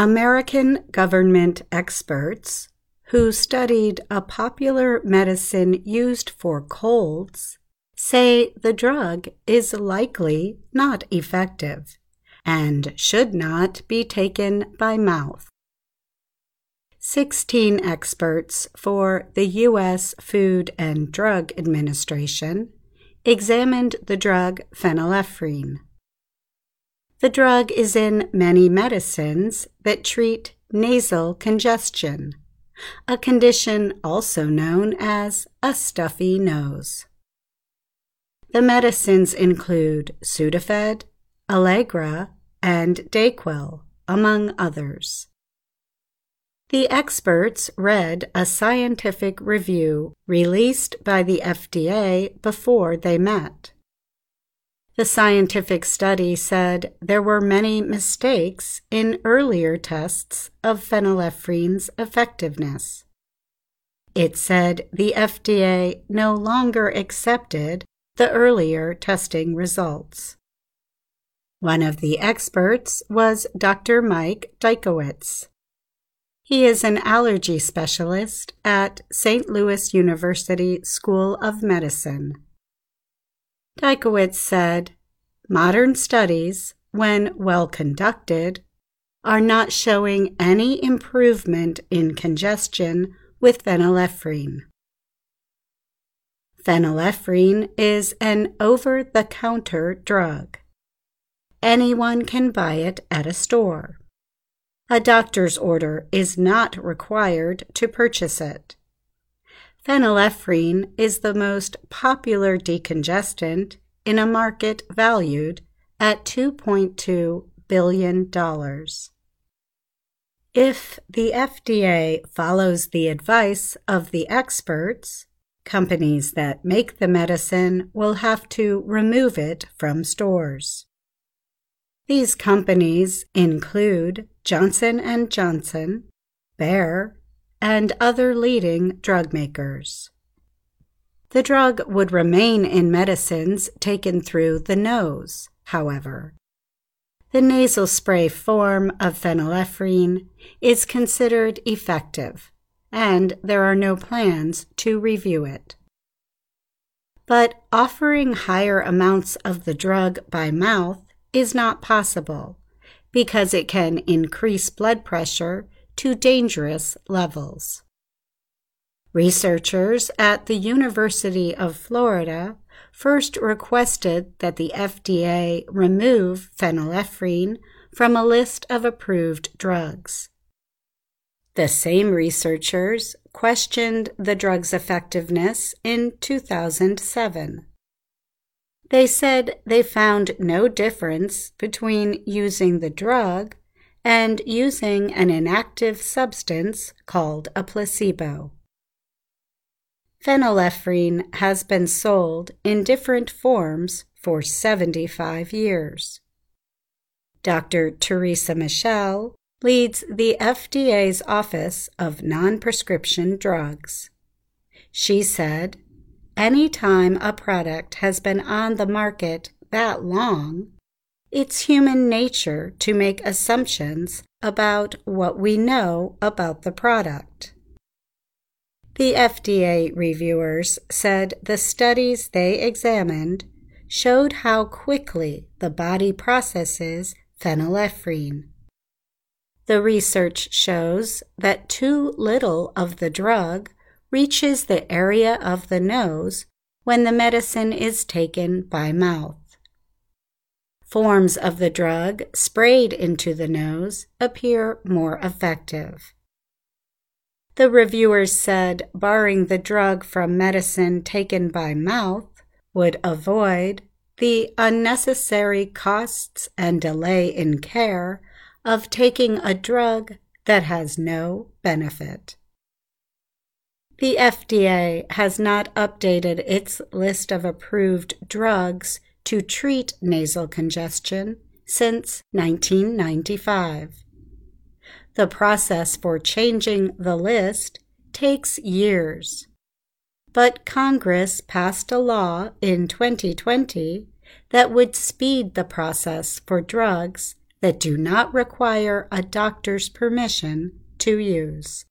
American government experts who studied a popular medicine used for colds say the drug is likely not effective and should not be taken by mouth. 16 experts for the U.S. Food and Drug Administration examined the drug phenylephrine. The drug is in many medicines that treat nasal congestion, a condition also known as a stuffy nose. The medicines include Sudafed, Allegra, and Dayquil, among others. The experts read a scientific review released by the FDA before they met. The scientific study said there were many mistakes in earlier tests of phenylephrine's effectiveness. It said the FDA no longer accepted the earlier testing results. One of the experts was Dr. Mike Dykewicz. He is an allergy specialist at St. Louis University School of Medicine. Dykewicz said, Modern studies, when well conducted, are not showing any improvement in congestion with phenylephrine. Phenylephrine is an over the counter drug. Anyone can buy it at a store. A doctor's order is not required to purchase it. Phenylephrine is the most popular decongestant in a market valued at $2.2 billion. If the FDA follows the advice of the experts, companies that make the medicine will have to remove it from stores. These companies include Johnson & Johnson, Bayer, and other leading drug makers. The drug would remain in medicines taken through the nose, however. The nasal spray form of phenylephrine is considered effective, and there are no plans to review it. But offering higher amounts of the drug by mouth is not possible because it can increase blood pressure to dangerous levels. Researchers at the University of Florida first requested that the FDA remove phenylephrine from a list of approved drugs. The same researchers questioned the drug's effectiveness in 2007. They said they found no difference between using the drug and using an inactive substance called a placebo. Phenylephrine has been sold in different forms for 75 years. Dr. Theresa Michele leads the FDA's Office of Non Prescription Drugs. She said, Any time a product has been on the market that long, it's human nature to make assumptions about what we know about the product. The FDA reviewers said the studies they examined showed how quickly the body processes phenylephrine. The research shows that too little of the drug reaches the area of the nose when the medicine is taken by mouth. Forms of the drug sprayed into the nose appear more effective. The reviewers said barring the drug from medicine taken by mouth would avoid the unnecessary costs and delay in care of taking a drug that has no benefit. The FDA has not updated its list of approved drugs to treat nasal congestion since 1995. The process for changing the list takes years. But Congress passed a law in 2020 that would speed the process for drugs that do not require a doctor's permission to use.